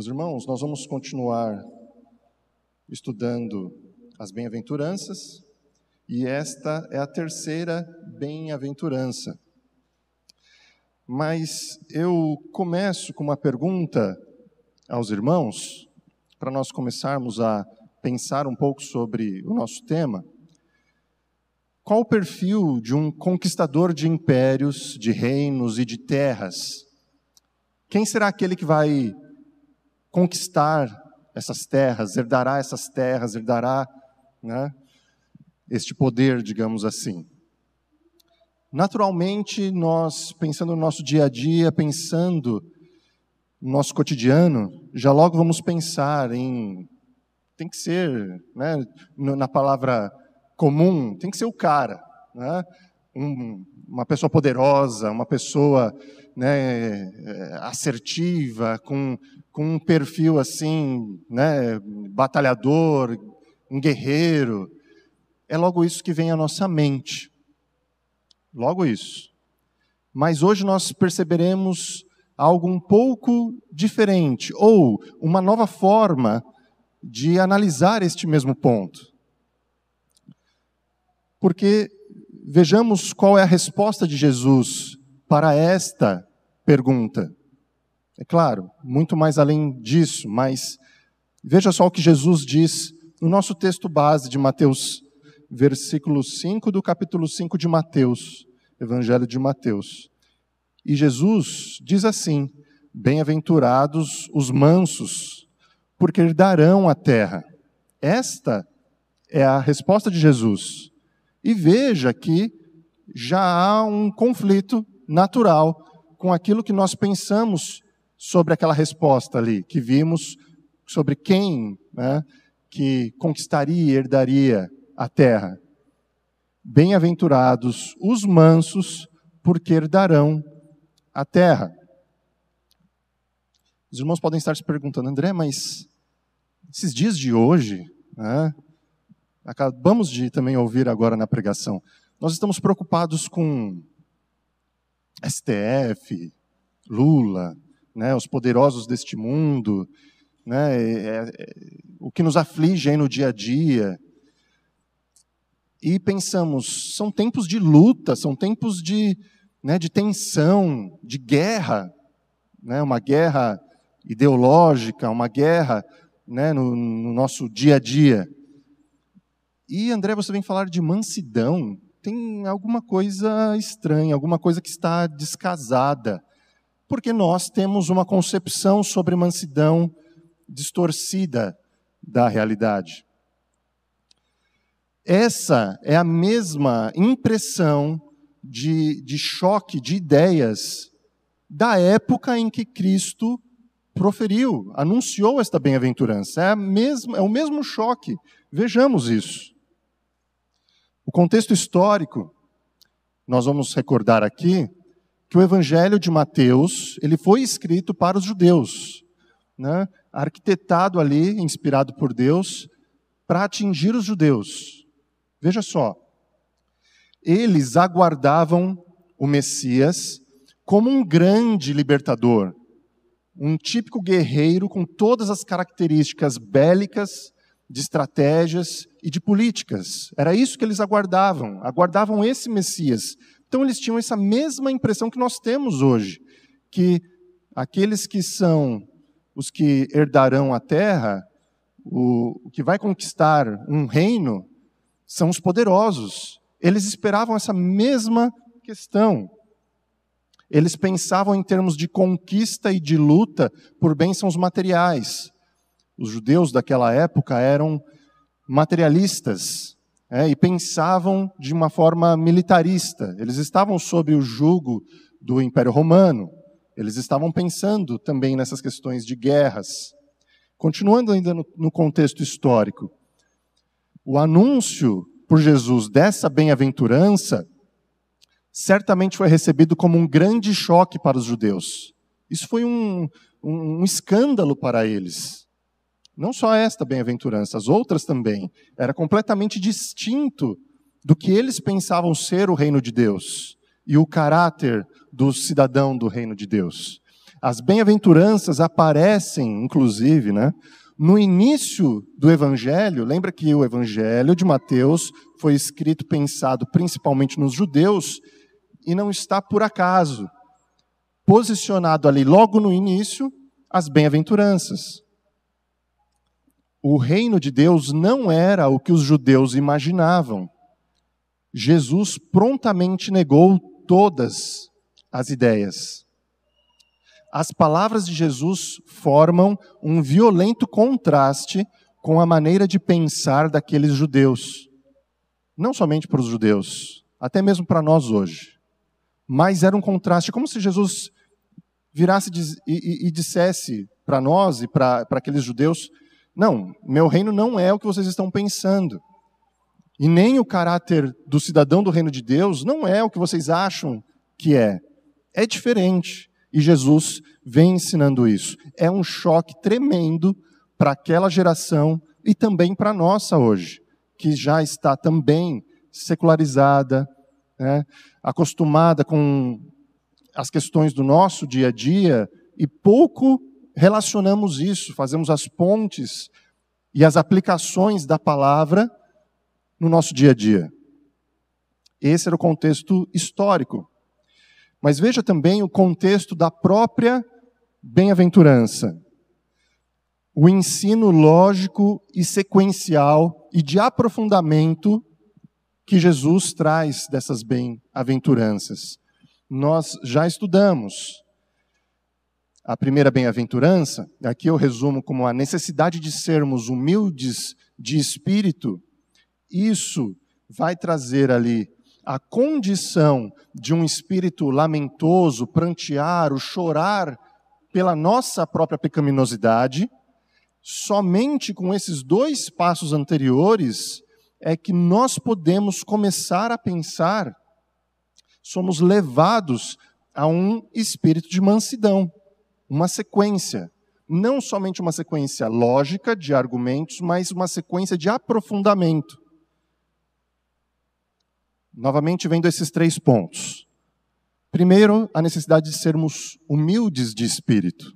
Meus irmãos, nós vamos continuar estudando as bem-aventuranças e esta é a terceira bem-aventurança. Mas eu começo com uma pergunta aos irmãos, para nós começarmos a pensar um pouco sobre o nosso tema. Qual o perfil de um conquistador de impérios, de reinos e de terras? Quem será aquele que vai conquistar essas terras, herdará essas terras, herdará né, este poder, digamos assim. Naturalmente, nós, pensando no nosso dia a dia, pensando no nosso cotidiano, já logo vamos pensar em. Tem que ser, né, na palavra comum, tem que ser o cara. Né? Um, uma pessoa poderosa, uma pessoa né, eh, assertiva, com, com um perfil assim, né, batalhador, um guerreiro. É logo isso que vem à nossa mente. Logo isso. Mas hoje nós perceberemos algo um pouco diferente, ou uma nova forma de analisar este mesmo ponto. Porque vejamos qual é a resposta de Jesus para esta pergunta. É claro, muito mais além disso, mas veja só o que Jesus diz no nosso texto base de Mateus, versículo 5 do capítulo 5 de Mateus, Evangelho de Mateus. E Jesus diz assim: Bem-aventurados os mansos, porque herdarão a terra. Esta é a resposta de Jesus. E veja que já há um conflito natural com aquilo que nós pensamos sobre aquela resposta ali, que vimos sobre quem né, que conquistaria e herdaria a terra. Bem-aventurados os mansos, porque herdarão a terra. Os irmãos podem estar se perguntando, André, mas esses dias de hoje, né, acabamos de também ouvir agora na pregação, nós estamos preocupados com STF, Lula, né, os poderosos deste mundo, né, é, é, o que nos aflige no dia a dia. E pensamos, são tempos de luta, são tempos de, né, de tensão, de guerra, né, uma guerra ideológica, uma guerra né, no, no nosso dia a dia. E André, você vem falar de mansidão. Tem alguma coisa estranha, alguma coisa que está descasada. Porque nós temos uma concepção sobre mansidão distorcida da realidade. Essa é a mesma impressão de, de choque de ideias da época em que Cristo proferiu, anunciou esta bem-aventurança. É, é o mesmo choque. Vejamos isso. O contexto histórico, nós vamos recordar aqui que o Evangelho de Mateus ele foi escrito para os judeus, né? arquitetado ali, inspirado por Deus, para atingir os judeus. Veja só, eles aguardavam o Messias como um grande libertador, um típico guerreiro com todas as características bélicas de estratégias e de políticas. Era isso que eles aguardavam, aguardavam esse Messias. Então eles tinham essa mesma impressão que nós temos hoje, que aqueles que são os que herdarão a terra, o, o que vai conquistar um reino, são os poderosos. Eles esperavam essa mesma questão. Eles pensavam em termos de conquista e de luta por bênçãos materiais os judeus daquela época eram materialistas é, e pensavam de uma forma militarista. Eles estavam sob o jugo do Império Romano. Eles estavam pensando também nessas questões de guerras. Continuando ainda no, no contexto histórico, o anúncio por Jesus dessa bem-aventurança certamente foi recebido como um grande choque para os judeus. Isso foi um, um, um escândalo para eles. Não só esta bem-aventurança, as outras também. Era completamente distinto do que eles pensavam ser o reino de Deus e o caráter do cidadão do reino de Deus. As bem-aventuranças aparecem, inclusive, né, no início do Evangelho. Lembra que o Evangelho de Mateus foi escrito, pensado principalmente nos judeus, e não está por acaso. Posicionado ali logo no início, as bem-aventuranças. O reino de Deus não era o que os judeus imaginavam. Jesus prontamente negou todas as ideias as palavras de Jesus formam um violento contraste com a maneira de pensar daqueles judeus. Não somente para os judeus, até mesmo para nós hoje. Mas era um contraste, como se Jesus virasse e, e, e dissesse para nós e para aqueles judeus: Não, meu reino não é o que vocês estão pensando. E nem o caráter do cidadão do reino de Deus não é o que vocês acham que é. É diferente. E Jesus vem ensinando isso. É um choque tremendo para aquela geração e também para a nossa hoje, que já está também secularizada, né, acostumada com as questões do nosso dia a dia e pouco relacionamos isso, fazemos as pontes e as aplicações da palavra no nosso dia a dia. Esse era o contexto histórico. Mas veja também o contexto da própria bem-aventurança. O ensino lógico e sequencial e de aprofundamento que Jesus traz dessas bem-aventuranças. Nós já estudamos a primeira bem-aventurança, aqui eu resumo como a necessidade de sermos humildes de espírito. Isso vai trazer ali a condição de um espírito lamentoso, prantear, o chorar pela nossa própria pecaminosidade, somente com esses dois passos anteriores é que nós podemos começar a pensar, somos levados a um espírito de mansidão, uma sequência. Não somente uma sequência lógica de argumentos, mas uma sequência de aprofundamento. Novamente, vendo esses três pontos. Primeiro, a necessidade de sermos humildes de espírito.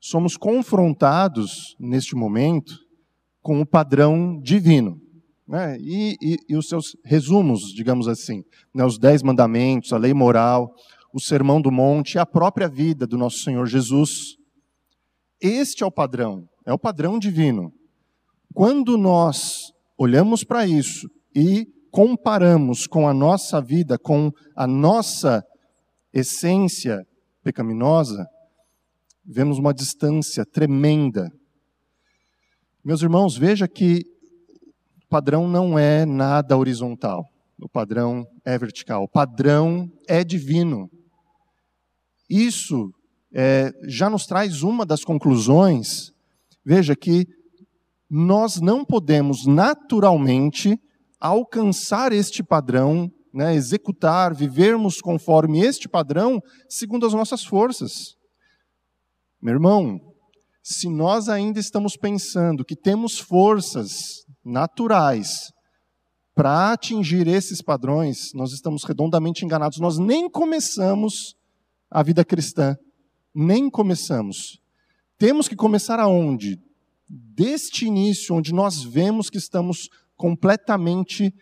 Somos confrontados, neste momento, com o padrão divino. Né? E, e, e, os seus resumos, digamos assim. Né? Os dez mandamentos, a lei moral, o sermão do monte, a própria vida do nosso Senhor Jesus. Este é o padrão, é o padrão divino. Quando nós olhamos para isso e comparamos com a nossa vida, com a nossa essência pecaminosa, vemos uma distância tremenda. Meus irmãos, veja que o padrão não é nada horizontal, o padrão é vertical, o padrão é divino. Isso é, já nos traz uma das conclusões. Veja que nós não podemos naturalmente alcançar este padrão, né, executar, vivermos conforme este padrão, segundo as nossas forças. Meu irmão, se nós ainda estamos pensando que temos forças naturais para atingir esses padrões, nós estamos redondamente enganados. Nós nem começamos a vida cristã, nem começamos. Temos que começar aonde? Deste início, onde nós vemos que estamos completamente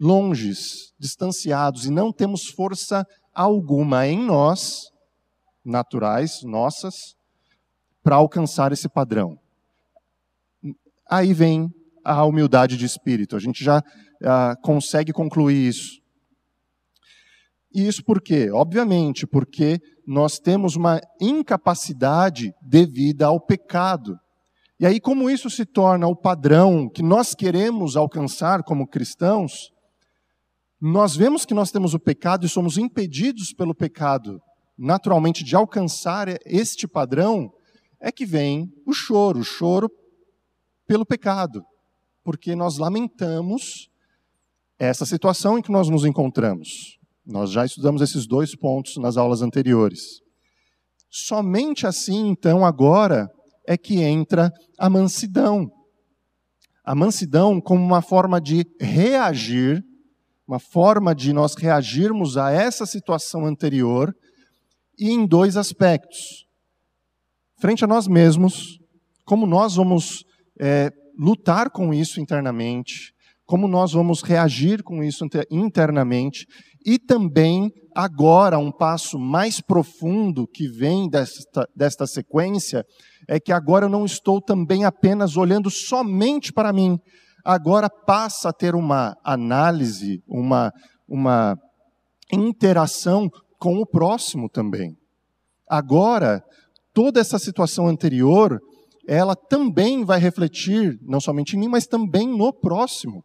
longes, distanciados, e não temos força alguma em nós, naturais, nossas, para alcançar esse padrão. Aí vem a humildade de espírito, a gente já uh, consegue concluir isso. E isso por quê? Obviamente, porque nós temos uma incapacidade devida ao pecado. E aí, como isso se torna o padrão que nós queremos alcançar como cristãos, nós vemos que nós temos o pecado e somos impedidos pelo pecado, naturalmente, de alcançar este padrão, é que vem o choro, o choro pelo pecado, porque nós lamentamos essa situação em que nós nos encontramos. Nós já estudamos esses dois pontos nas aulas anteriores. Somente assim, então, agora, é que entra a mansidão. A mansidão como uma forma de reagir, uma forma de nós reagirmos a essa situação anterior e em dois aspectos. Frente a nós mesmos, como nós vamos é, lutar com isso internamente, como nós vamos reagir com isso internamente, e também, agora, um passo mais profundo que vem desta, desta sequência, é que agora eu não estou também apenas olhando somente para mim, agora passa a ter uma análise, uma, uma interação com o próximo também. Agora, toda essa situação anterior, ela também vai refletir, não somente em mim, mas também no próximo.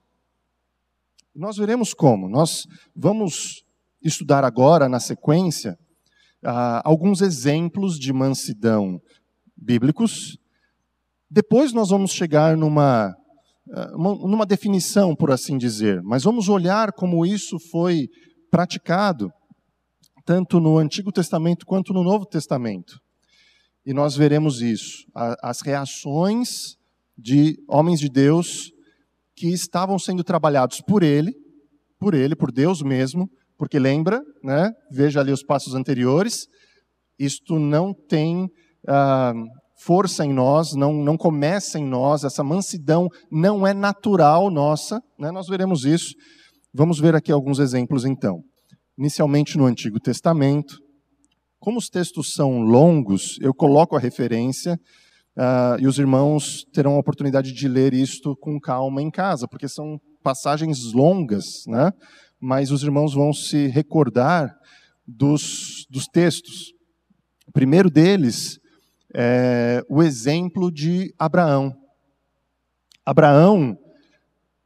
Nós veremos como. Nós vamos estudar agora, na sequência, uh, alguns exemplos de mansidão bíblicos. Depois nós vamos chegar numa, uh, numa definição, por assim dizer, mas vamos olhar como isso foi praticado, tanto no Antigo Testamento quanto no Novo Testamento. E nós veremos isso, as reações de homens de Deus que estavam sendo trabalhados por ele, por ele, por Deus mesmo, porque lembra, né? Veja ali os passos anteriores. Isto não tem ah, força em nós, não, não começa em nós, essa mansidão não é natural nossa, né? Nós veremos isso. Vamos ver aqui alguns exemplos então. Inicialmente no Antigo Testamento. Como os textos são longos, eu coloco a referência Uh, e os irmãos terão a oportunidade de ler isto com calma em casa, porque são passagens longas, né? mas os irmãos vão se recordar dos, dos textos. O primeiro deles é o exemplo de Abraão. Abraão,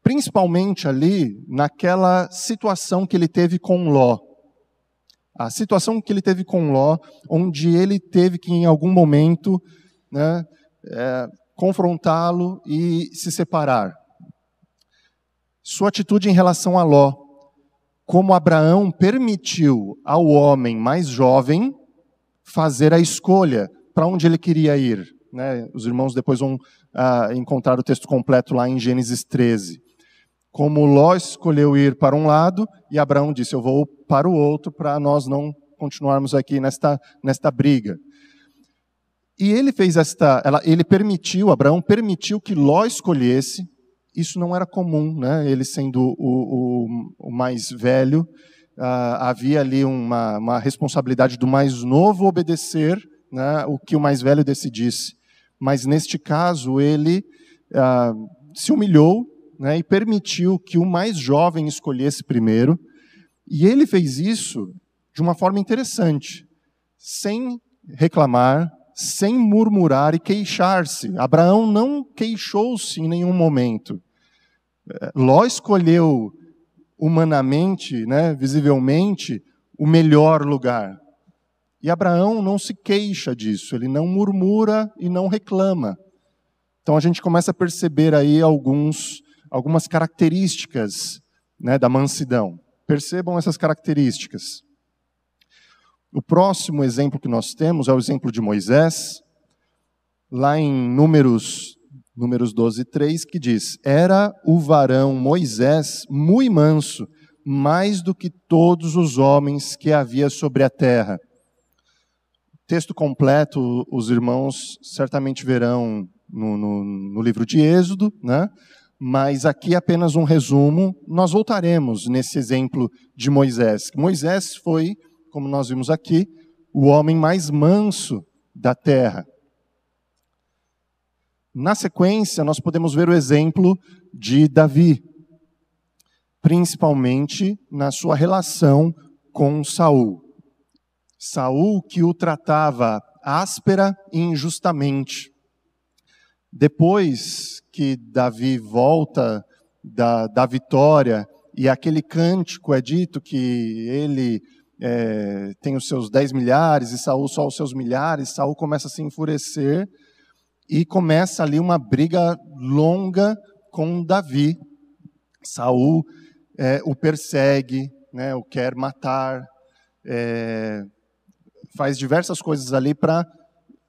principalmente ali naquela situação que ele teve com Ló. A situação que ele teve com Ló, onde ele teve que, em algum momento, né, é, confrontá-lo e se separar. Sua atitude em relação a Ló, como Abraão permitiu ao homem mais jovem fazer a escolha para onde ele queria ir. Né? Os irmãos depois vão ah, encontrar o texto completo lá em Gênesis 13. Como Ló escolheu ir para um lado e Abraão disse: Eu vou para o outro para nós não continuarmos aqui nesta, nesta briga. E ele fez esta, ela, ele permitiu, Abraão permitiu que Ló escolhesse. Isso não era comum, né? Ele sendo o, o, o mais velho, uh, havia ali uma, uma, responsabilidade do mais novo obedecer, né? O que o mais velho decidisse. Mas neste caso ele uh, se humilhou, né? E permitiu que o mais jovem escolhesse primeiro. E ele fez isso de uma forma interessante, sem reclamar, sem murmurar e queixar-se. Abraão não queixou-se em nenhum momento. É, Ló escolheu humanamente, né, visivelmente, o melhor lugar. E Abraão não se queixa disso, ele não murmura e não reclama. Então a gente começa a perceber aí alguns, algumas características né, da mansidão. Percebam essas características. O próximo exemplo que nós temos é o exemplo de Moisés, lá em Números, Números 12, 3, que diz: Era o varão Moisés muito manso, mais do que todos os homens que havia sobre a terra. Texto completo, os irmãos certamente verão no, no, no livro de Êxodo, né? mas aqui apenas um resumo. Nós voltaremos nesse exemplo de Moisés. Moisés foi como nós vimos aqui, o homem mais manso da terra. Na sequência, nós podemos ver o exemplo de Davi, principalmente na sua relação com Saul. Saul que o tratava áspera e injustamente. Depois que Davi volta da, da vitória e aquele cântico é dito que ele é, tem os seus dez milhares e Saul só os seus milhares, Saul começa a se enfurecer e começa ali uma briga longa com Davi. Saul é, o persegue, né, o quer matar, é, faz diversas coisas ali para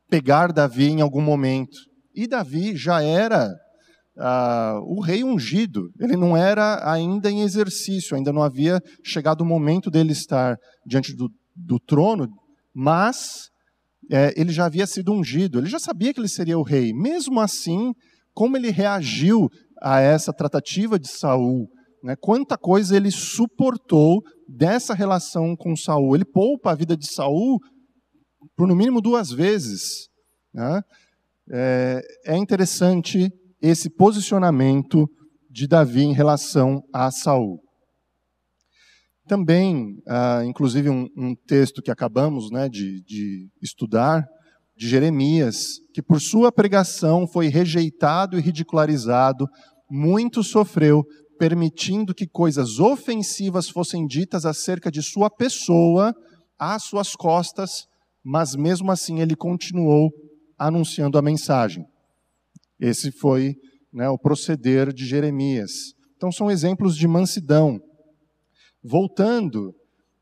pegar Davi em algum momento. E Davi já era ah, o rei ungido, ele não era ainda em exercício, ainda não havia chegado o momento dele estar diante do, do trono mas é, ele já havia sido ungido, ele já sabia que ele seria o rei. Mesmo assim, como ele reagiu a essa tratativa de Saul, né, quanta coisa ele suportou dessa relação com Saul. Ele poupa a vida de Saul por no mínimo duas vezes. Né? É, é interessante esse posicionamento de Davi em relação a Saul. Também, ah, inclusive, um, um, texto que acabamos né, de, de estudar, de Jeremias, que por sua pregação foi rejeitado e ridicularizado, muito sofreu, permitindo que coisas ofensivas fossem ditas acerca de sua pessoa às suas costas, mas mesmo assim ele continuou anunciando a mensagem. Esse foi né, o proceder de Jeremias. Então, são exemplos de mansidão. Voltando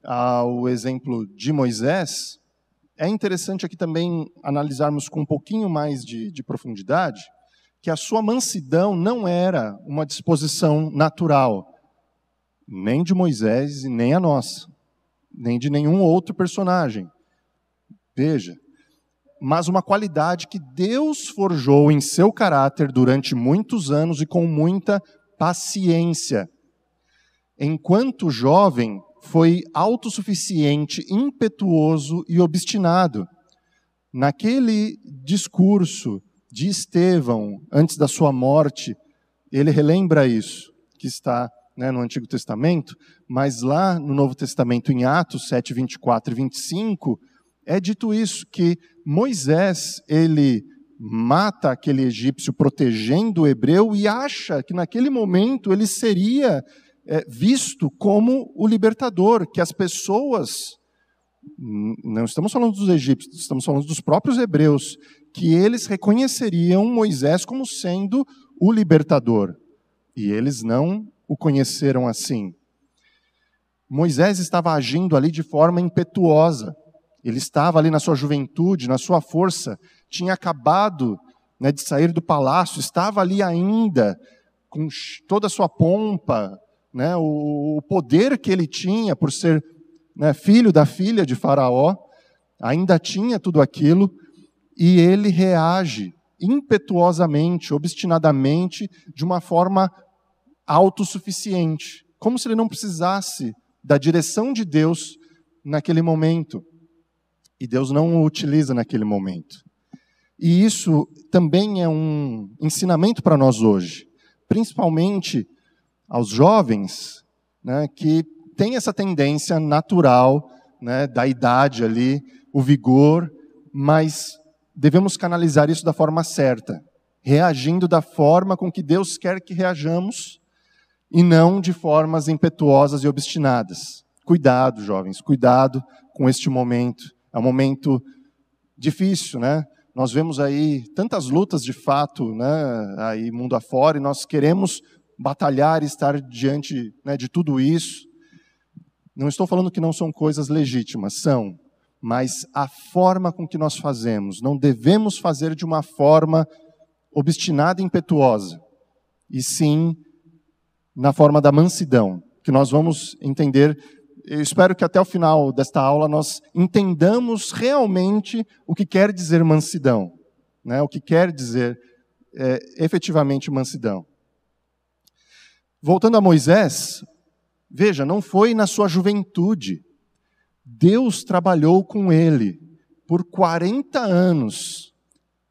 ao exemplo de Moisés, é interessante aqui também analisarmos com um pouquinho mais de, de profundidade que a sua mansidão não era uma disposição natural, nem de Moisés e nem a nossa, nem de nenhum outro personagem. Veja, mas uma qualidade que Deus forjou em seu caráter durante muitos anos e com muita paciência. Enquanto jovem, foi autossuficiente, impetuoso e obstinado. Naquele discurso de Estevão, antes da sua morte, ele relembra isso, que está né, no Antigo Testamento, mas lá no Novo Testamento, em Atos 7, 24 e 25, é dito isso, que Moisés, ele mata aquele egípcio protegendo o hebreu e acha que naquele momento ele seria é, visto como o libertador, que as pessoas, não estamos falando dos egípcios, estamos falando dos próprios hebreus, que eles reconheceriam Moisés como sendo o libertador. E eles não o conheceram assim. Moisés estava agindo ali de forma impetuosa. Ele estava ali na sua juventude, na sua força, tinha acabado né, de sair do palácio, estava ali ainda com toda a sua pompa, né, o, o, poder que ele tinha por ser né, filho da filha de Faraó, ainda tinha tudo aquilo, e ele reage impetuosamente, obstinadamente, de uma forma autossuficiente, como se ele não precisasse da direção de Deus naquele momento e Deus não o utiliza naquele momento. E isso também é um ensinamento para nós hoje, principalmente aos jovens, né, que têm essa tendência natural né, da idade ali, o vigor, mas devemos canalizar isso da forma certa, reagindo da forma com que Deus quer que reajamos e não de formas impetuosas e obstinadas. Cuidado, jovens, cuidado com este momento é um momento difícil, né? Nós vemos aí tantas lutas de fato, né? Aí mundo afora e nós queremos batalhar e estar diante né, de tudo isso. Não estou falando que não são coisas legítimas, são, mas a forma com que nós fazemos, não devemos fazer de uma forma obstinada e impetuosa, e sim na forma da mansidão, que nós vamos entender eu espero que até o final desta aula nós entendamos realmente o que quer dizer mansidão, né? o que quer dizer é, efetivamente mansidão. Voltando a Moisés, veja, não foi na sua juventude. Deus trabalhou com ele por 40 anos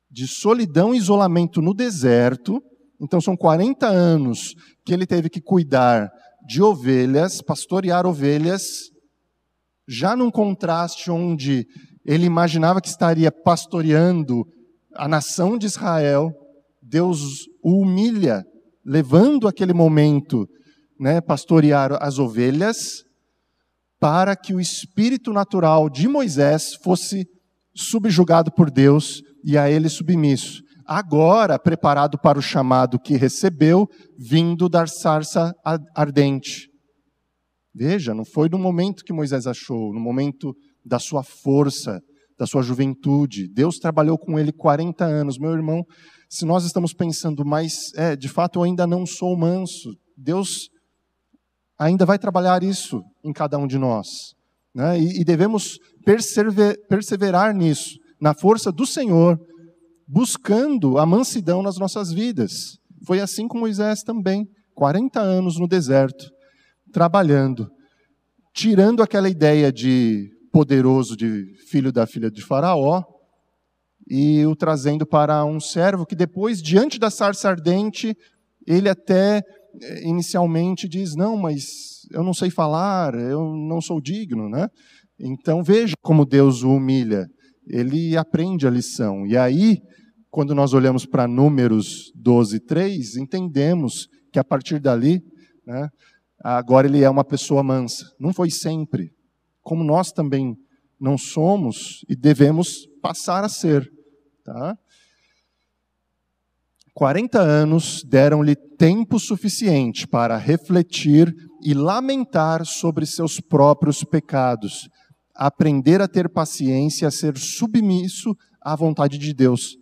de solidão e isolamento no deserto. Então, são 40 anos que ele teve que cuidar de ovelhas, pastorear ovelhas, já num contraste onde ele imaginava que estaria pastoreando a nação de Israel, Deus o humilha, levando aquele momento, né, pastorear as ovelhas, para que o espírito natural de Moisés fosse subjugado por Deus e a ele submisso agora preparado para o chamado que recebeu, vindo da sarça ardente. Veja, não foi no momento que Moisés achou, no momento da sua força, da sua juventude. Deus trabalhou com ele 40 anos. Meu irmão, se nós estamos pensando, mas é, de fato eu ainda não sou manso, Deus ainda vai trabalhar isso em cada um de nós. Né? E, e devemos perseverar nisso, na força do Senhor, buscando a mansidão nas nossas vidas. Foi assim com Moisés também, 40 anos no deserto, trabalhando, tirando aquela ideia de poderoso de filho da filha de Faraó e o trazendo para um servo que depois, diante da sarça ardente, ele até eh, inicialmente diz: Não, mas eu não sei falar, eu não sou digno, né? Então veja como Deus o humilha. Ele aprende a lição. E aí, quando nós olhamos para Números 12, 3, entendemos que a partir dali, né, agora ele é uma pessoa mansa. Não foi sempre. Como nós também não somos e devemos passar a ser. Tá? 40 anos deram-lhe tempo suficiente para refletir e lamentar sobre seus próprios pecados, aprender a ter paciência, a ser submisso à vontade de Deus.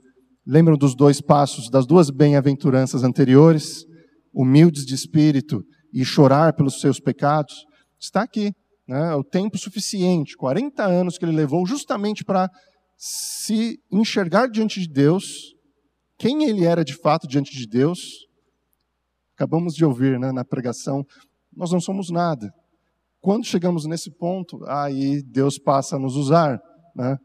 Lembram dos dois passos, das duas bem-aventuranças anteriores? Humildes de espírito e chorar pelos seus pecados? Está aqui, né? o tempo suficiente, 40 anos que ele levou justamente para se enxergar diante de Deus, quem ele era de fato diante de Deus. Acabamos de ouvir né, na pregação, nós não somos nada. Quando chegamos nesse ponto, aí Deus passa a nos usar. Né?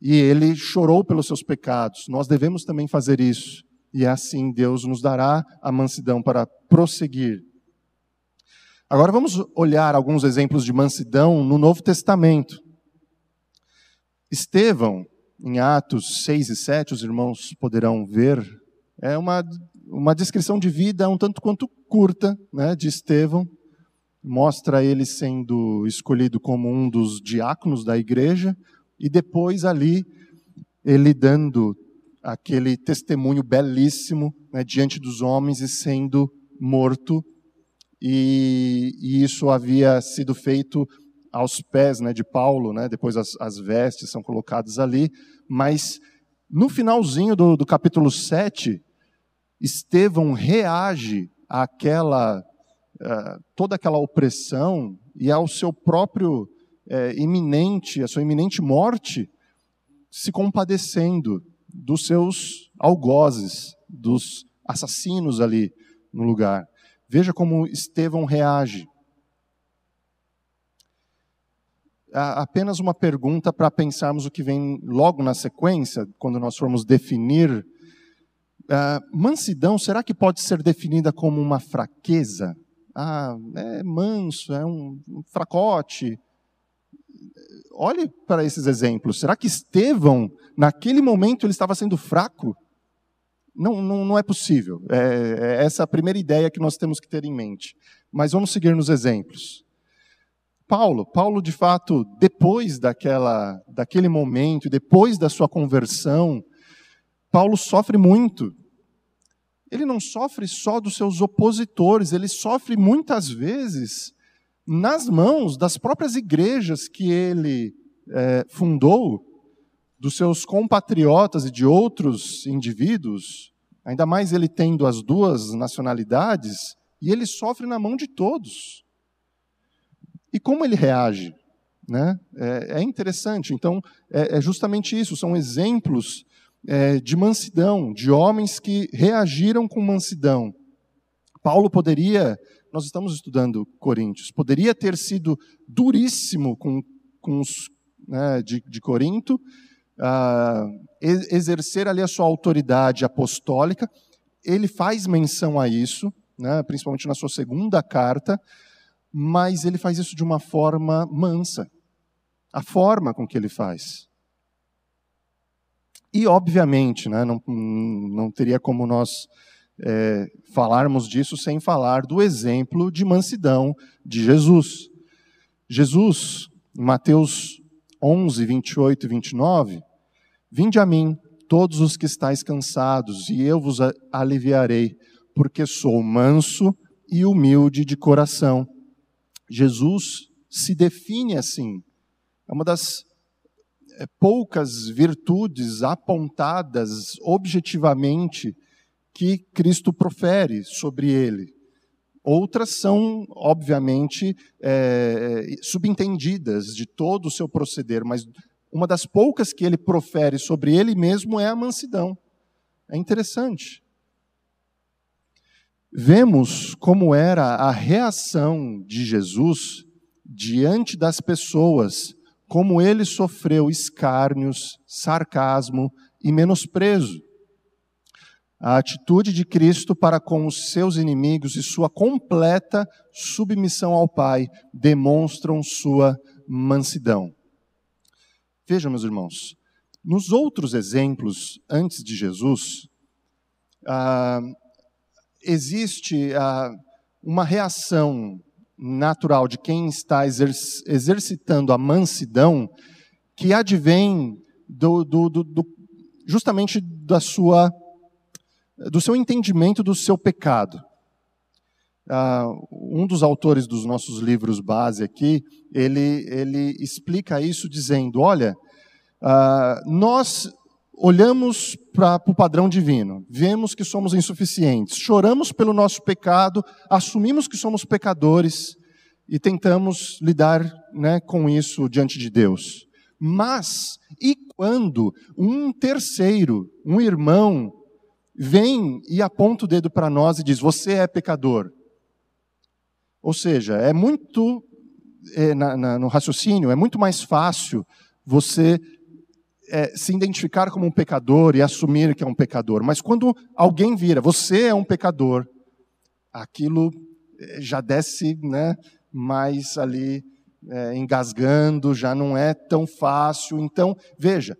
E ele chorou pelos seus pecados. Nós devemos também fazer isso. E assim Deus nos dará a mansidão para prosseguir. Agora vamos olhar alguns exemplos de mansidão no Novo Testamento. Estevão, em Atos 6 e 7, os irmãos poderão ver, é uma, uma descrição de vida um tanto quanto curta né, de Estevão. Mostra ele sendo escolhido como um dos diáconos da igreja, e depois ali ele dando aquele testemunho belíssimo né, diante dos homens e sendo morto, e, e, isso havia sido feito aos pés né, de Paulo, né, depois as, as, vestes são colocadas ali, mas no finalzinho do, do capítulo 7, Estevão reage àquela eh, toda aquela opressão e ao seu próprio é, iminente, a sua iminente morte, se compadecendo dos seus algozes, dos assassinos ali no lugar. Veja como Estevão reage. Apenas uma pergunta para pensarmos o que vem logo na sequência, quando nós formos definir. Uh, mansidão, será que pode ser definida como uma fraqueza? ah, é manso, é um, um fracote. Olhe para esses exemplos. Será que Estevão, naquele momento, ele estava sendo fraco? Não, não, não é possível. É, é essa a primeira ideia que nós temos que ter em mente. Mas vamos seguir nos exemplos. Paulo, Paulo de fato, depois daquela, daquele momento, depois da sua conversão, Paulo sofre muito ele não sofre só dos seus opositores, ele sofre muitas vezes nas mãos das próprias igrejas que ele é, fundou, dos seus compatriotas e de outros indivíduos, ainda mais ele tendo as duas nacionalidades, e ele sofre na mão de todos. E como ele reage? Né? É, é interessante. Então, é, é justamente isso, são exemplos é, de mansidão, de homens que reagiram com mansidão. Paulo poderia, nós estamos estudando Coríntios, poderia ter sido duríssimo com, com os né, de, de Corinto, uh, exercer ali a sua autoridade apostólica. Ele faz menção a isso, né, principalmente na sua segunda carta, mas ele faz isso de uma forma mansa. A forma com que ele faz. E, obviamente, né, não, não teria como nós é, falarmos disso sem falar do exemplo de mansidão de Jesus. Jesus, em Mateus 11, 28 e 29, Vinde a mim, todos os que estáis cansados, e eu vos aliviarei, porque sou manso e humilde de coração. Jesus se define assim. É uma das é, poucas virtudes apontadas objetivamente que Cristo profere sobre ele. Outras são, obviamente, é, subentendidas de todo o seu proceder, mas uma das poucas que ele profere sobre ele mesmo é a mansidão. É interessante. Vemos como era a reação de Jesus diante das pessoas, como ele sofreu escárnios, sarcasmo e menosprezo. A atitude de Cristo para com os seus inimigos e sua completa submissão ao Pai demonstram sua mansidão. Vejam, meus irmãos, nos outros exemplos antes de Jesus, ah, existe ah, uma reação natural de quem está exercitando a mansidão que advém do, do, do, do, justamente da sua, do seu entendimento do seu pecado. Uh, um dos autores dos nossos livros base aqui, ele, ele explica isso dizendo: olha, uh, nós olhamos para o padrão divino, vemos que somos insuficientes, choramos pelo nosso pecado, assumimos que somos pecadores e tentamos lidar né, com isso diante de Deus. Mas, e quando um terceiro, um irmão, vem e aponta o dedo para nós e diz: Você é pecador? Ou seja, é muito, é, na, na, no raciocínio, é muito mais fácil você é, se identificar como um pecador e assumir que é um pecador. Mas quando alguém vira, você é um pecador, aquilo é, já desce né, mais ali é, engasgando, já não é tão fácil. Então, veja,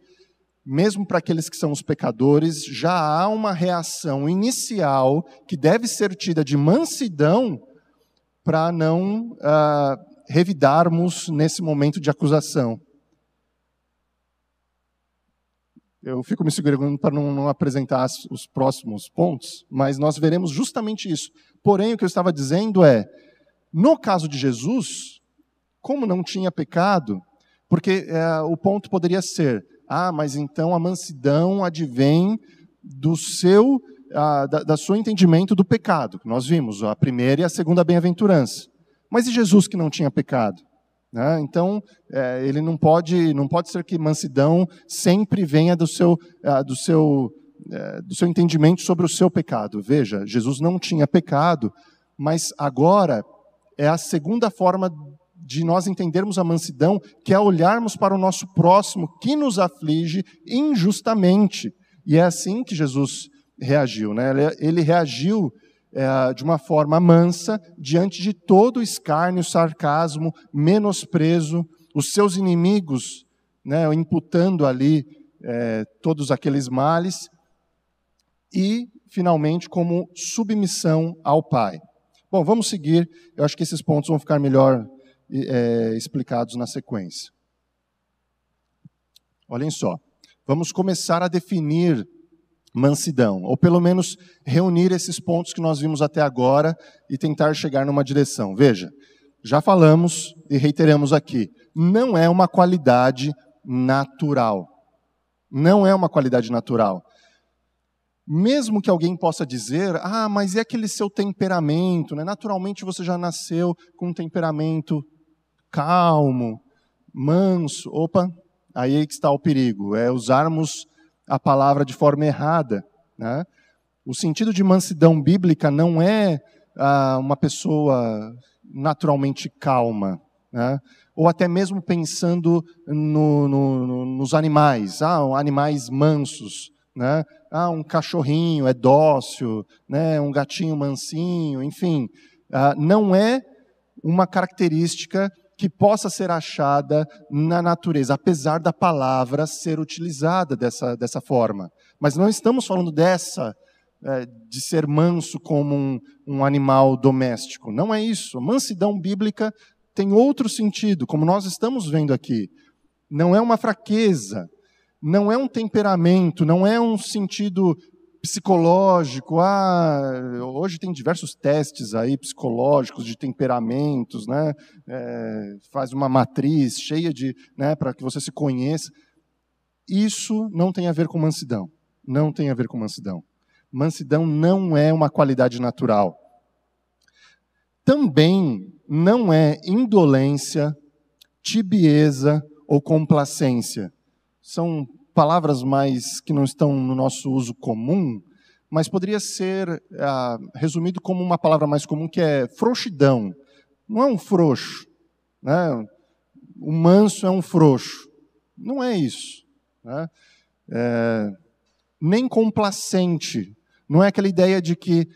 mesmo para aqueles que são os pecadores, já há uma reação inicial que deve ser tida de mansidão para não ah, revidarmos nesse momento de acusação. Eu fico me segurando para não, não apresentar os próximos pontos, mas nós veremos justamente isso. Porém, o que eu estava dizendo é, no caso de Jesus, como não tinha pecado, porque é, o ponto poderia ser, ah, mas então a mansidão advém do seu da, da entendimento do pecado. Nós vimos a primeira e a segunda bem-aventurança. Mas e Jesus que não tinha pecado? Né? Então, é, ele não pode, não pode ser que mansidão sempre venha do seu, uh, do, seu, uh, do seu entendimento sobre o seu pecado. Veja, Jesus não tinha pecado, mas agora é a segunda forma de nós entendermos a mansidão, que é olharmos para o nosso próximo que nos aflige injustamente. E é assim que Jesus reagiu. Né? Ele reagiu é, de uma forma mansa diante de todo o escárnio, sarcasmo, menosprezo, os seus inimigos, né, imputando ali é, todos aqueles males, e, finalmente, como submissão ao Pai. Bom, vamos seguir, eu acho que esses pontos vão ficar melhor é, explicados na sequência. Olhem só, vamos começar a definir mansidão, ou pelo menos reunir esses pontos que nós vimos até agora e tentar chegar numa direção. Veja, já falamos e reiteramos aqui, não é uma qualidade natural. Não é uma qualidade natural. Mesmo que alguém possa dizer, ah, mas é aquele seu temperamento, né? naturalmente você já nasceu com um temperamento calmo, manso. Opa, aí é que está o perigo, é usarmos a palavra de forma errada. Né? O sentido de mansidão bíblica não é ah, uma pessoa naturalmente calma, né? ou até mesmo pensando no, no, no, nos animais, ah, animais mansos, né? ah, um cachorrinho é dócil, né? um gatinho mansinho, enfim, ah, não é uma característica que possa ser achada na natureza, apesar da palavra ser utilizada dessa, dessa forma. Mas não estamos falando dessa, é, de ser manso como um, um animal doméstico. Não é isso. A mansidão bíblica tem outro sentido, como nós estamos vendo aqui. Não é uma fraqueza, não é um temperamento, não é um sentido psicológico. Ah, hoje tem diversos testes aí psicológicos de temperamentos, né? É, faz uma matriz cheia de, né, para que você se conheça. Isso não tem a ver com mansidão. Não tem a ver com mansidão. Mansidão não é uma qualidade natural. também não é indolência, tibieza ou complacência. São palavras mais que não estão no nosso uso comum, mas poderia ser ah, resumido como uma palavra mais comum que é frouxidão. Não é um frouxo, né? O manso é um frouxo. Não é isso. Né? É, nem complacente. Não é aquela ideia de que,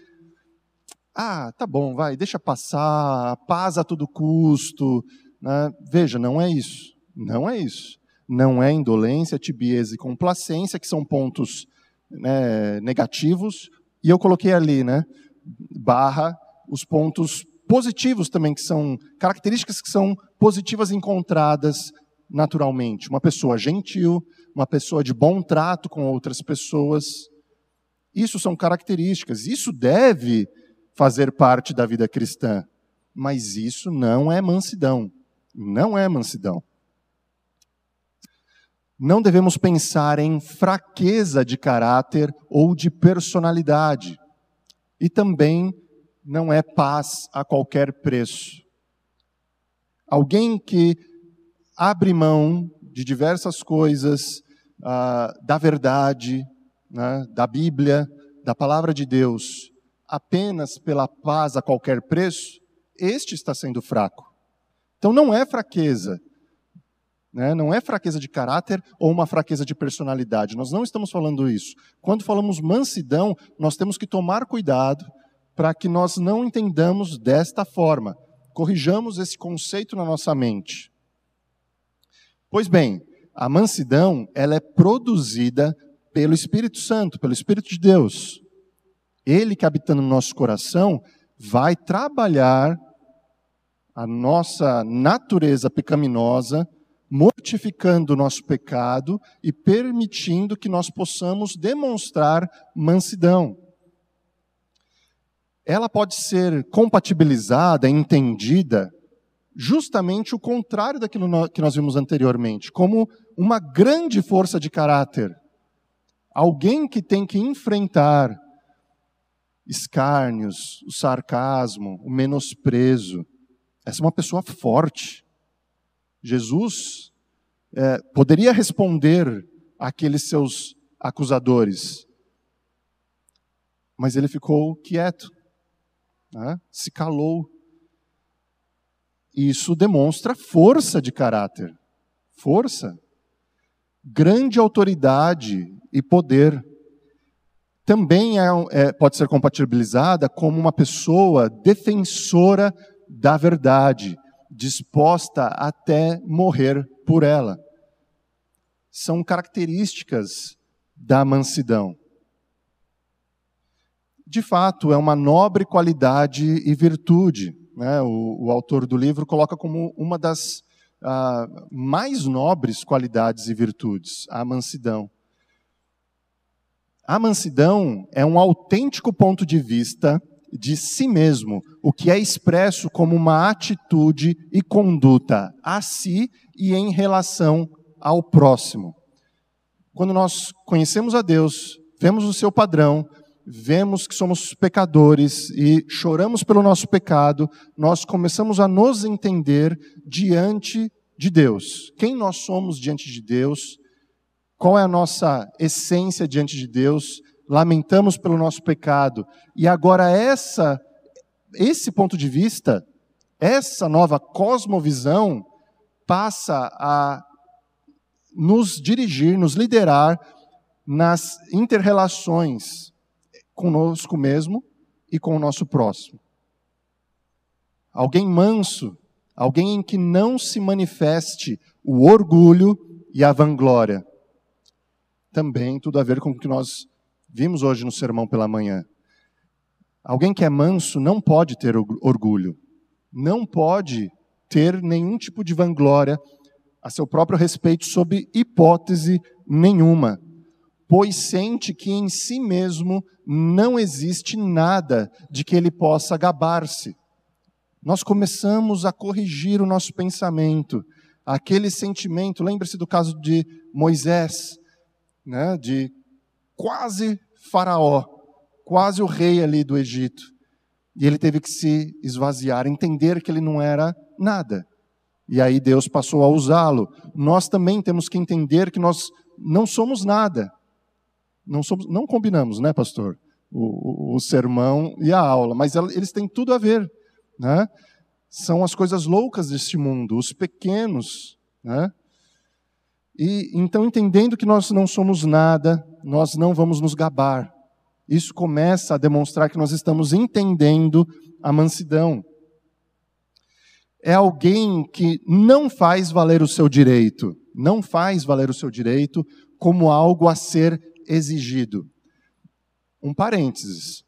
ah, tá bom, vai, deixa passar, paz a todo custo. Né? Veja, não é isso. Não é isso. Não é indolência, tibieza e complacência, que são pontos né, negativos. E eu coloquei ali, né, barra, os pontos positivos também, que são características que são positivas encontradas naturalmente. Uma pessoa gentil, uma pessoa de bom trato com outras pessoas. Isso são características. Isso deve fazer parte da vida cristã. Mas isso não é mansidão. Não é mansidão. Não devemos pensar em fraqueza de caráter ou de personalidade. E também não é paz a qualquer preço. Alguém que abre mão de diversas coisas, uh, da verdade, né, da Bíblia, da palavra de Deus, apenas pela paz a qualquer preço, este está sendo fraco. Então não é fraqueza, né? não é fraqueza de caráter ou uma fraqueza de personalidade. Nós não estamos falando isso. Quando falamos mansidão, nós temos que tomar cuidado para que nós não entendamos desta forma. Corrijamos esse conceito na nossa mente. Pois bem, a mansidão, ela é produzida pelo Espírito Santo, pelo Espírito de Deus. Ele que habitando no nosso coração vai trabalhar a nossa natureza pecaminosa, mortificando o nosso pecado e permitindo que nós possamos demonstrar mansidão ela pode ser compatibilizada, entendida, justamente o contrário daquilo que nós vimos anteriormente, como uma grande força de caráter. Alguém que tem que enfrentar escárnios, o sarcasmo, o menosprezo. Essa é uma pessoa forte. Jesus é, poderia responder àqueles seus acusadores, mas ele ficou quieto né? se calou. Isso demonstra força de caráter, força, grande autoridade e poder. Também é, é, pode ser compatibilizada como uma pessoa defensora da verdade, disposta até morrer por ela. São características da mansidão de fato, é uma nobre qualidade e virtude. Né? O, o, autor do livro coloca como uma das uh, mais nobres qualidades e virtudes a mansidão. A mansidão é um autêntico ponto de vista de si mesmo, o que é expresso como uma atitude e conduta a si e em relação ao próximo. Quando nós conhecemos a Deus, vemos o seu padrão, vemos que somos pecadores e choramos pelo nosso pecado, nós começamos a nos entender diante de Deus. Quem nós somos diante de Deus? Qual é a nossa essência diante de Deus? Lamentamos pelo nosso pecado. E agora essa esse ponto de vista, essa nova cosmovisão passa a nos dirigir, nos liderar nas interrelações conosco mesmo e com o nosso próximo. Alguém manso, alguém em que não se manifeste o orgulho e a vanglória. Também tudo a ver com o que nós vimos hoje no sermão pela manhã. Alguém que é manso não pode ter orgulho, não pode ter nenhum tipo de vanglória a seu próprio respeito, sob hipótese nenhuma pois sente que em si mesmo não existe nada de que ele possa gabar-se. Nós começamos a corrigir o nosso pensamento, aquele sentimento, lembre-se do caso de Moisés, né, de quase Faraó, quase o rei ali do Egito. E ele teve que se esvaziar, entender que ele não era nada. E aí Deus passou a usá-lo. Nós também temos que entender que nós não somos nada. Não, somos, não combinamos, né, pastor? O, o, o sermão e a aula, mas eles têm tudo a ver. Né? São as coisas loucas deste mundo, os pequenos. Né? E então, entendendo que nós não somos nada, nós não vamos nos gabar. Isso começa a demonstrar que nós estamos entendendo a mansidão. É alguém que não faz valer o seu direito, não faz valer o seu direito como algo a ser exigido. Um parênteses.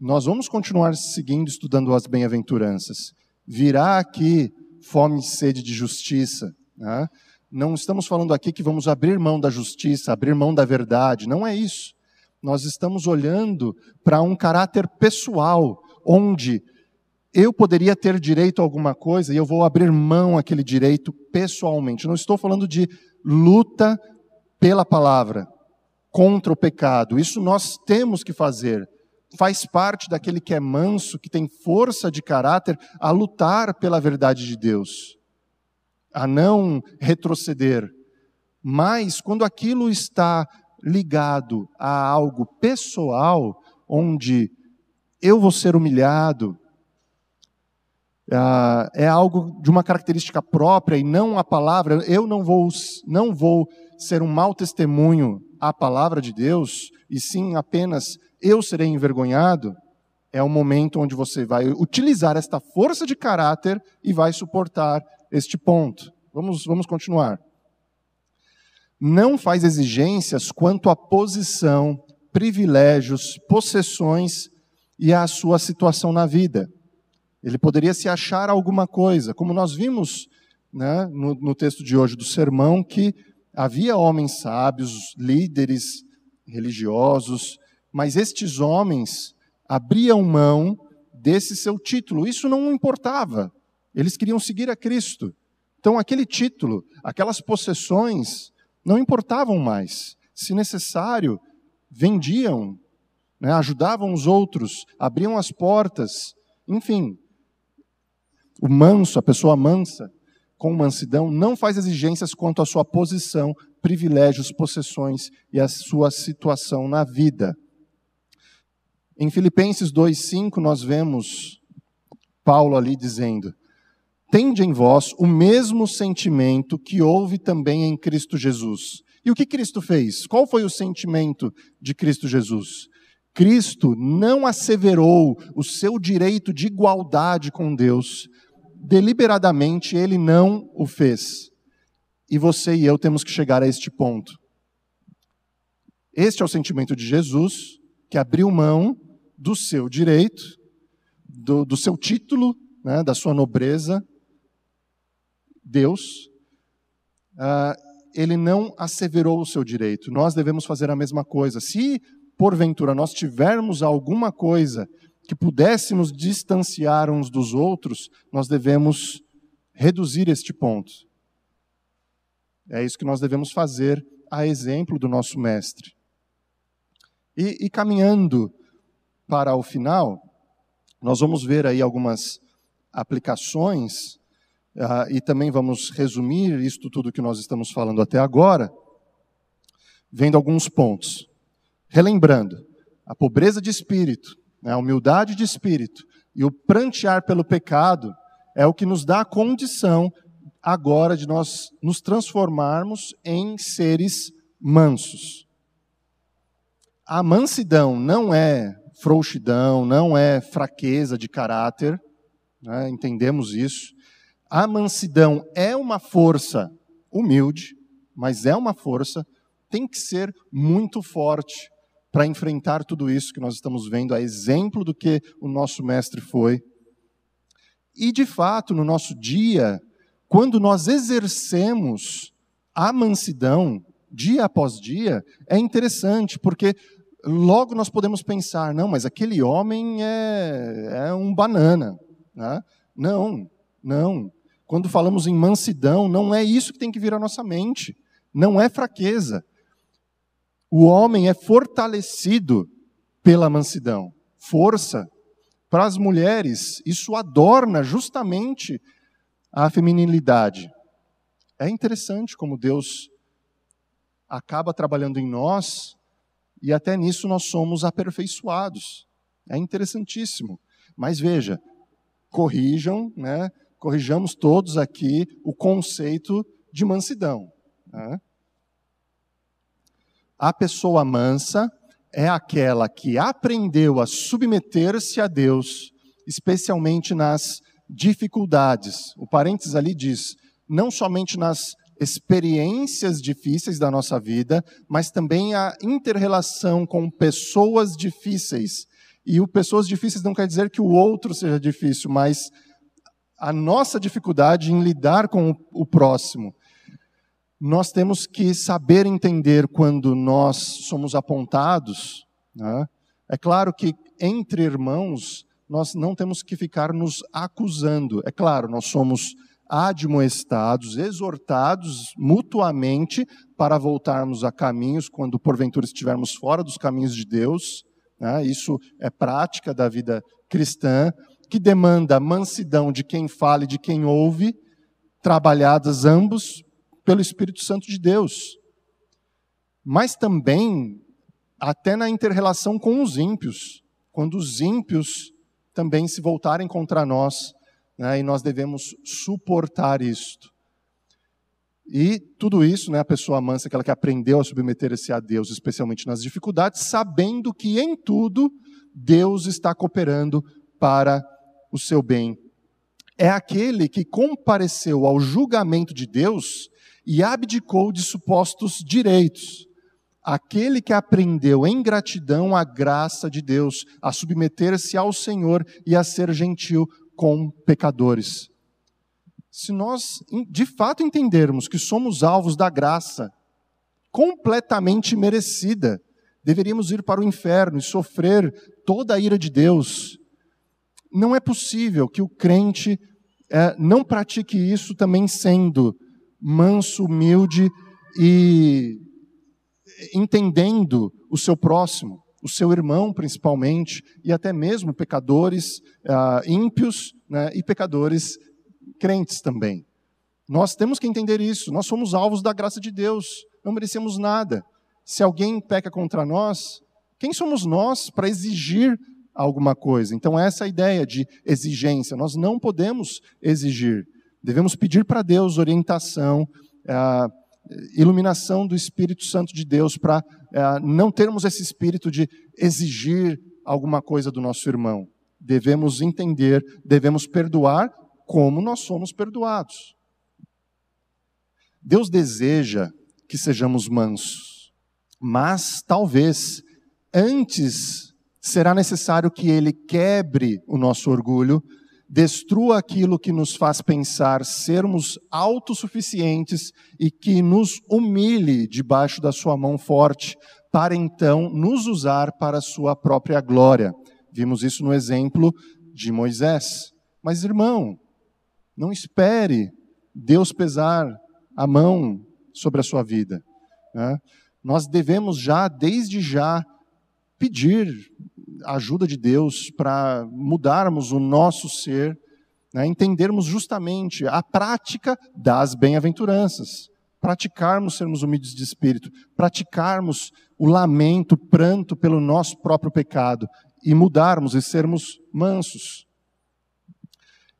Nós vamos continuar seguindo estudando as bem-aventuranças. Virá aqui fome e sede de justiça. Né? Não estamos falando aqui que vamos abrir mão da justiça, abrir mão da verdade. Não é isso nós estamos olhando para um caráter pessoal, onde eu poderia ter direito a alguma coisa e eu vou abrir mão aquele direito pessoalmente. Não estou falando de luta pela palavra contra o pecado. Isso nós temos que fazer. Faz parte daquele que é manso, que tem força de caráter a lutar pela verdade de Deus, a não retroceder. Mas quando aquilo está ligado a algo pessoal, onde eu vou ser humilhado, uh, é algo de uma característica própria e não a palavra. Eu não vou, não vou ser um mau testemunho à palavra de Deus, e sim apenas eu serei envergonhado. É o momento onde você vai utilizar esta força de caráter e vai suportar este ponto. Vamos, vamos continuar não faz exigências quanto à posição, privilégios, possessões e à sua situação na vida. Ele poderia se achar alguma coisa, como nós vimos né, no, no texto de hoje do sermão, que havia homens sábios, líderes religiosos, mas estes homens abriam mão desse seu título. Isso não importava. Eles queriam seguir a Cristo. Então, aquele título, aquelas possessões, não importavam mais. Se necessário, vendiam, né, ajudavam os outros, abriam as portas, enfim. O manso, a pessoa mansa, com mansidão, não faz exigências quanto à sua posição, privilégios, possessões e a sua situação na vida. Em Filipenses 2,5, nós vemos Paulo ali dizendo: tende em vós o mesmo sentimento que houve também em Cristo Jesus. E o que Cristo fez? Qual foi o sentimento de Cristo Jesus? Cristo não asseverou o seu direito de igualdade com Deus, deliberadamente ele não o fez. E você e eu temos que chegar a este ponto. Este é o sentimento de Jesus, que abriu mão do seu direito, do, do seu título, né, da sua nobreza, Deus, uh, ele não asseverou o seu direito. Nós devemos fazer a mesma coisa. Se, porventura, nós tivermos alguma coisa que pudéssemos distanciar uns dos outros, nós devemos reduzir este ponto. É isso que nós devemos fazer a exemplo do nosso Mestre. E, e caminhando para o final, nós vamos ver aí algumas aplicações Uh, e também vamos resumir isto tudo que nós estamos falando até agora, vendo alguns pontos. Relembrando, a pobreza de espírito, né, a humildade de espírito e o prantear pelo pecado é o que nos dá a condição agora de nós nos transformarmos em seres mansos. A mansidão não é frouxidão, não é fraqueza de caráter, né, entendemos isso. A mansidão é uma força humilde, mas é uma força, tem que ser muito forte para enfrentar tudo isso que nós estamos vendo, a exemplo do que o nosso mestre foi. E, de fato, no nosso dia, quando nós exercemos a mansidão, dia após dia, é interessante, porque logo nós podemos pensar: não, mas aquele homem é, é um banana. Né? Não, não. Quando falamos em mansidão, não é isso que tem que vir à nossa mente. Não é fraqueza. O homem é fortalecido pela mansidão. Força. Para as mulheres, isso adorna justamente a feminilidade. É interessante como Deus acaba trabalhando em nós e até nisso nós somos aperfeiçoados. É interessantíssimo. Mas veja, corrijam, né? Corrijamos todos aqui o conceito de mansidão. Né? A pessoa mansa é aquela que aprendeu a submeter-se a Deus, especialmente nas dificuldades. O parênteses ali diz: não somente nas experiências difíceis da nossa vida, mas também a interrelação com pessoas difíceis. E o pessoas difíceis não quer dizer que o outro seja difícil, mas a nossa dificuldade em lidar com o próximo. Nós temos que saber entender quando nós somos apontados. Né? É claro que entre irmãos nós não temos que ficar nos acusando. É claro, nós somos admoestados, exortados mutuamente para voltarmos a caminhos quando porventura estivermos fora dos caminhos de Deus. Né? Isso é prática da vida cristã, que demanda mansidão de quem fala e de quem ouve, trabalhadas ambos pelo Espírito Santo de Deus. Mas também até na interrelação com os ímpios, quando os ímpios também se voltarem contra nós, né, e nós devemos suportar isto. E tudo isso, né, a pessoa mansa, aquela que aprendeu a submeter-se a Deus, especialmente nas dificuldades, sabendo que em tudo Deus está cooperando para o seu bem. É aquele que compareceu ao julgamento de Deus e abdicou de supostos direitos aquele que aprendeu em gratidão a graça de Deus, a submeter-se ao Senhor e a ser gentil com pecadores. Se nós de fato entendermos que somos alvos da graça completamente merecida, deveríamos ir para o inferno e sofrer toda a ira de Deus. Não é possível que o crente é, não pratique isso também sendo manso, humilde e entendendo o seu próximo, o seu irmão principalmente, e até mesmo pecadores uh, ímpios né, e pecadores crentes também. Nós temos que entender isso, nós somos alvos da graça de Deus, não merecemos nada. Se alguém peca contra nós, quem somos nós para exigir alguma coisa? Então, essa é ideia de exigência. Nós não podemos exigir, devemos pedir para Deus orientação. Uh, iluminação do Espírito Santo de Deus para é, não termos esse espírito de exigir alguma coisa do nosso irmão. Devemos entender, devemos perdoar como nós somos perdoados. Deus deseja que sejamos mansos, mas talvez antes será necessário que Ele quebre o nosso orgulho destrua aquilo que nos faz pensar sermos autossuficientes e que nos humilhe debaixo da sua mão forte, para então nos usar para a sua própria glória. Vimos isso no exemplo de Moisés. Mas, irmão, não espere Deus pesar a mão sobre a sua vida. Né? Nós devemos já, desde já, pedir a ajuda de Deus para mudarmos o nosso ser, né, entendermos justamente a prática das bem-aventuranças, praticarmos sermos humildes de espírito, praticarmos o lamento, o pranto pelo nosso próprio pecado e mudarmos e sermos mansos.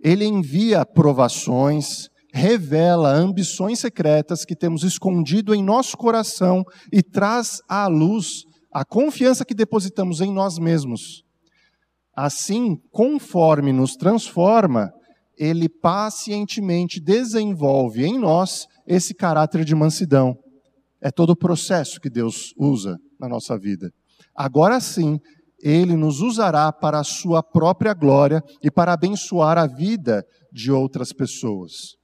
Ele envia provações, revela ambições secretas que temos escondido em nosso coração e traz à luz a confiança que depositamos em nós mesmos. Assim, conforme nos transforma, ele pacientemente desenvolve em nós esse caráter de mansidão. É todo o processo que Deus usa na nossa vida. Agora sim, ele nos usará para a sua própria glória e para abençoar a vida de outras pessoas.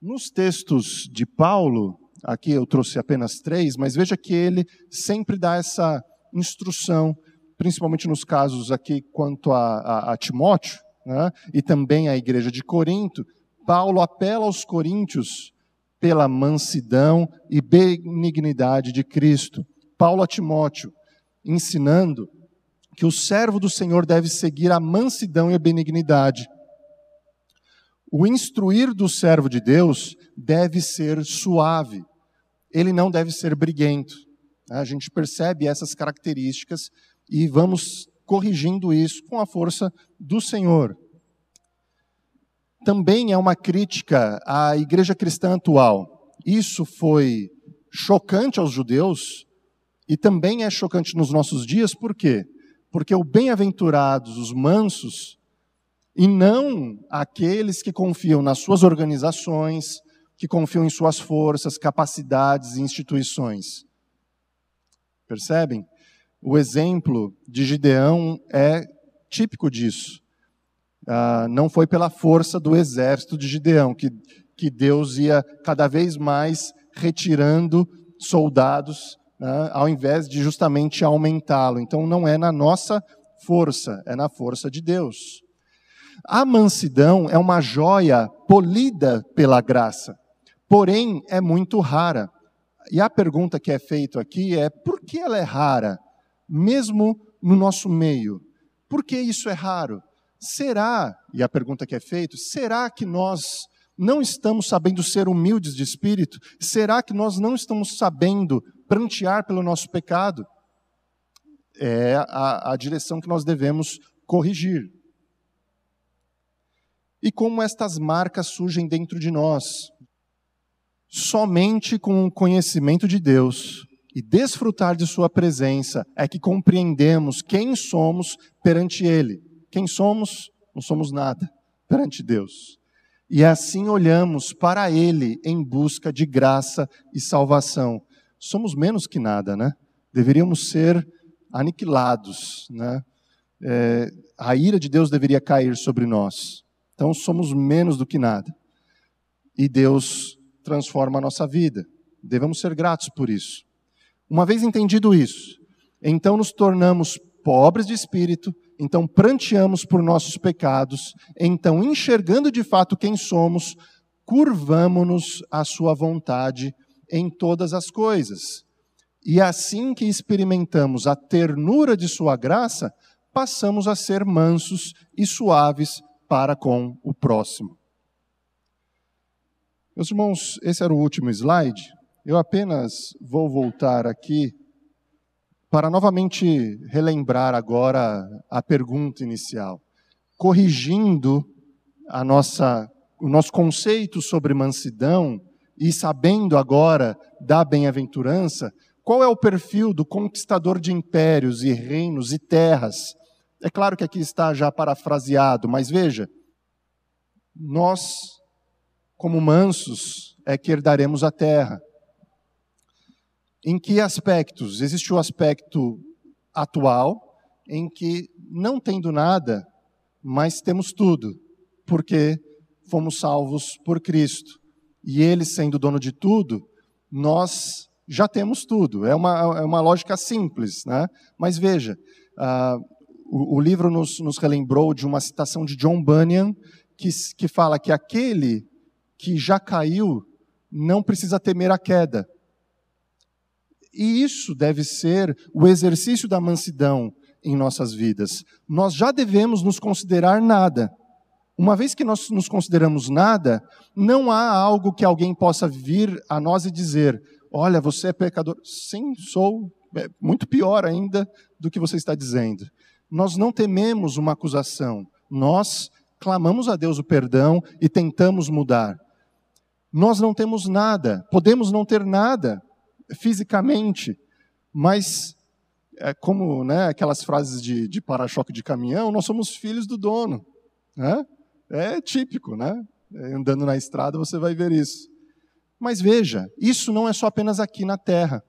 Nos textos de Paulo, Aqui eu trouxe apenas três, mas veja que ele sempre dá essa instrução, principalmente nos casos aqui quanto a, a, a Timóteo, né, e também a igreja de Corinto. Paulo apela aos coríntios pela mansidão e benignidade de Cristo. Paulo a Timóteo, ensinando que o servo do Senhor deve seguir a mansidão e a benignidade. O instruir do servo de Deus deve ser suave, ele não deve ser briguento. A gente percebe essas características e vamos corrigindo isso com a força do Senhor. Também é uma crítica à igreja cristã atual. Isso foi chocante aos judeus e também é chocante nos nossos dias, por quê? Porque o bem-aventurados, os mansos, e não aqueles que confiam nas suas organizações, que confiam em suas forças, capacidades e instituições. Percebem? O exemplo de Gideão é típico disso. Ah, não foi pela força do exército de Gideão que, que Deus ia cada vez mais retirando soldados, né, ao invés de justamente aumentá-lo. Então não é na nossa força, é na força de Deus. A mansidão é uma joia polida pela graça, porém é muito rara. E a pergunta que é feita aqui é: por que ela é rara, mesmo no nosso meio? Por que isso é raro? Será, e a pergunta que é feita, será que nós não estamos sabendo ser humildes de espírito? Será que nós não estamos sabendo prantear pelo nosso pecado? É a, a direção que nós devemos corrigir e como estas marcas surgem dentro de nós. Somente com o conhecimento de Deus e desfrutar de Sua presença é que compreendemos quem somos perante Ele. Quem somos? Não somos nada perante Deus. E assim olhamos para Ele em busca de graça e salvação. Somos menos que nada, né? Deveríamos ser aniquilados, né? É, a ira de Deus deveria cair sobre nós. Então somos menos do que nada. E Deus transforma a nossa vida. Devemos ser gratos por isso. Uma vez entendido isso, então nos tornamos pobres de espírito, então pranteamos por nossos pecados, então enxergando de fato quem somos, curvamo-nos à sua vontade em todas as coisas. E assim que experimentamos a ternura de sua graça, passamos a ser mansos e suaves para com o próximo. Meus irmãos, esse era o último slide. Eu apenas vou voltar aqui para novamente relembrar agora a pergunta inicial, corrigindo a nossa, o nosso conceito sobre mansidão e sabendo agora da bem-aventurança, qual é o perfil do conquistador de impérios e reinos e terras é claro que aqui está já parafraseado, mas veja, nós, como mansos, é que herdaremos a terra. Em que aspectos? Existe o aspecto atual, em que não tendo nada, mas temos tudo, porque fomos salvos por Cristo. E Ele sendo dono de tudo, nós já temos tudo. É uma, é uma lógica simples, né? Mas veja, uh, o, o livro nos, nos, relembrou de uma citação de John Bunyan, que, que fala que aquele que já caiu não precisa temer a queda. E isso deve ser o exercício da mansidão em nossas vidas. Nós já devemos nos considerar nada. Uma vez que nós nos consideramos nada, não há algo que alguém possa vir a nós e dizer: Olha, você é pecador. Sim, sou. É muito pior ainda do que você está dizendo nós não tememos uma acusação, nós clamamos a Deus o perdão e tentamos mudar. Nós não temos nada, podemos não ter nada fisicamente, mas é como né, aquelas frases de, de para-choque de caminhão, nós somos filhos do dono. Né? É típico, né? Andando na estrada você vai ver isso. Mas veja, isso não é só apenas aqui na terra.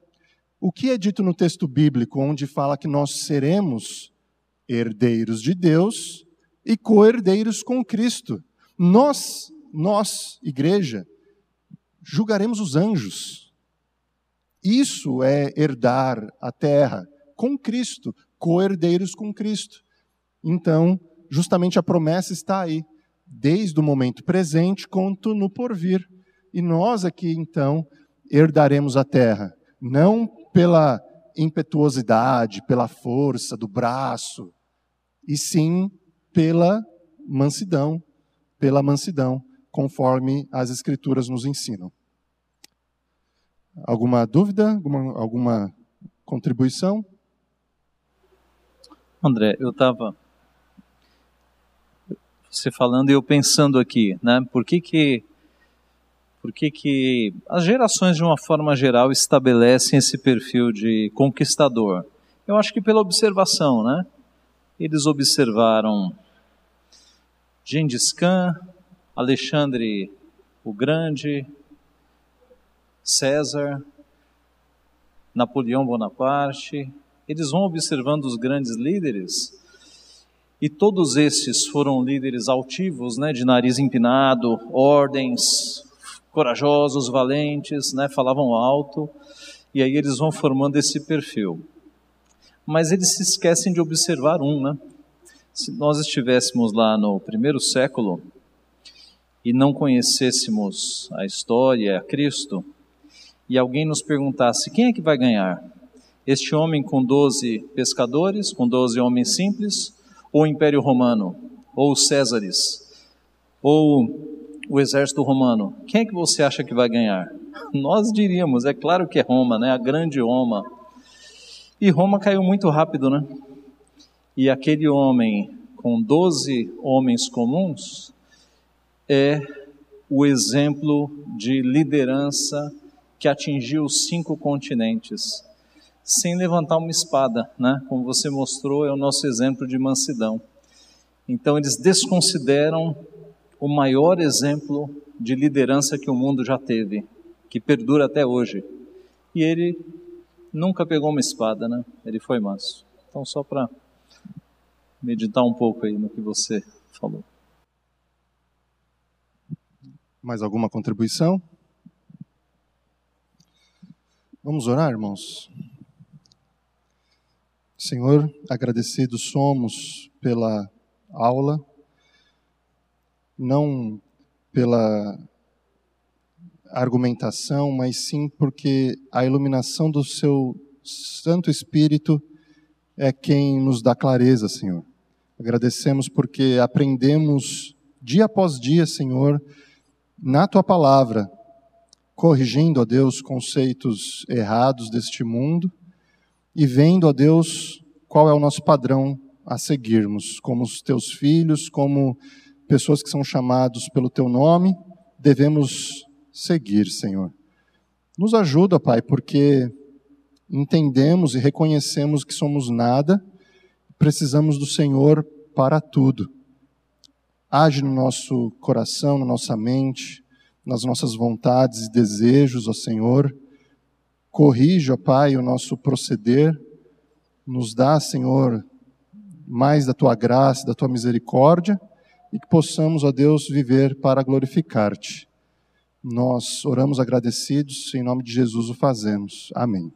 O que é dito no texto bíblico, onde fala que nós seremos herdeiros de Deus e co-herdeiros com Cristo. Nós, nós, igreja, julgaremos os anjos. Isso é herdar a terra com Cristo, co-herdeiros com Cristo. Então, justamente a promessa está aí, desde o momento presente quanto no porvir. E nós aqui, então, herdaremos a terra, não pela impetuosidade, pela força do braço, e sim pela mansidão, pela mansidão, conforme as Escrituras nos ensinam. Alguma dúvida? Alguma, alguma contribuição? André, eu estava você falando e eu pensando aqui, né? Por que que por que que as gerações de uma forma geral estabelecem esse perfil de conquistador? Eu acho que pela observação, né? Eles observaram Gengis Khan, Alexandre o Grande, César, Napoleão Bonaparte, eles vão observando os grandes líderes e todos esses foram líderes altivos, né, de nariz empinado, ordens, corajosos, valentes, né, falavam alto, e aí eles vão formando esse perfil. Mas eles se esquecem de observar um, né? Se nós estivéssemos lá no primeiro século e não conhecêssemos a história, a Cristo, e alguém nos perguntasse quem é que vai ganhar? Este homem com 12 pescadores, com 12 homens simples, ou o Império Romano, ou os Césares, ou o exército romano, quem é que você acha que vai ganhar? Nós diríamos, é claro que é Roma, né? A grande Roma. E Roma caiu muito rápido, né? E aquele homem com 12 homens comuns é o exemplo de liderança que atingiu os cinco continentes sem levantar uma espada, né? Como você mostrou, é o nosso exemplo de mansidão. Então eles desconsideram o maior exemplo de liderança que o mundo já teve, que perdura até hoje. E ele nunca pegou uma espada, né? Ele foi manso. Então só para meditar um pouco aí no que você falou. Mais alguma contribuição? Vamos orar, irmãos? Senhor, agradecidos somos pela aula, não pela argumentação, mas sim porque a iluminação do Seu Santo Espírito é quem nos dá clareza, Senhor. Agradecemos porque aprendemos dia após dia, Senhor, na Tua palavra, corrigindo, ó Deus, conceitos errados deste mundo e vendo, ó Deus, qual é o nosso padrão a seguirmos, como os teus filhos, como pessoas que são chamados pelo teu nome, devemos seguir, Senhor. Nos ajuda, Pai, porque entendemos e reconhecemos que somos nada, precisamos do Senhor para tudo. Age no nosso coração, na nossa mente, nas nossas vontades e desejos, ó Senhor Corrija, Pai, o nosso proceder, nos dá, Senhor, mais da tua graça, da tua misericórdia, e que possamos, ó Deus, viver para glorificar-te. Nós oramos agradecidos, em nome de Jesus o fazemos. Amém.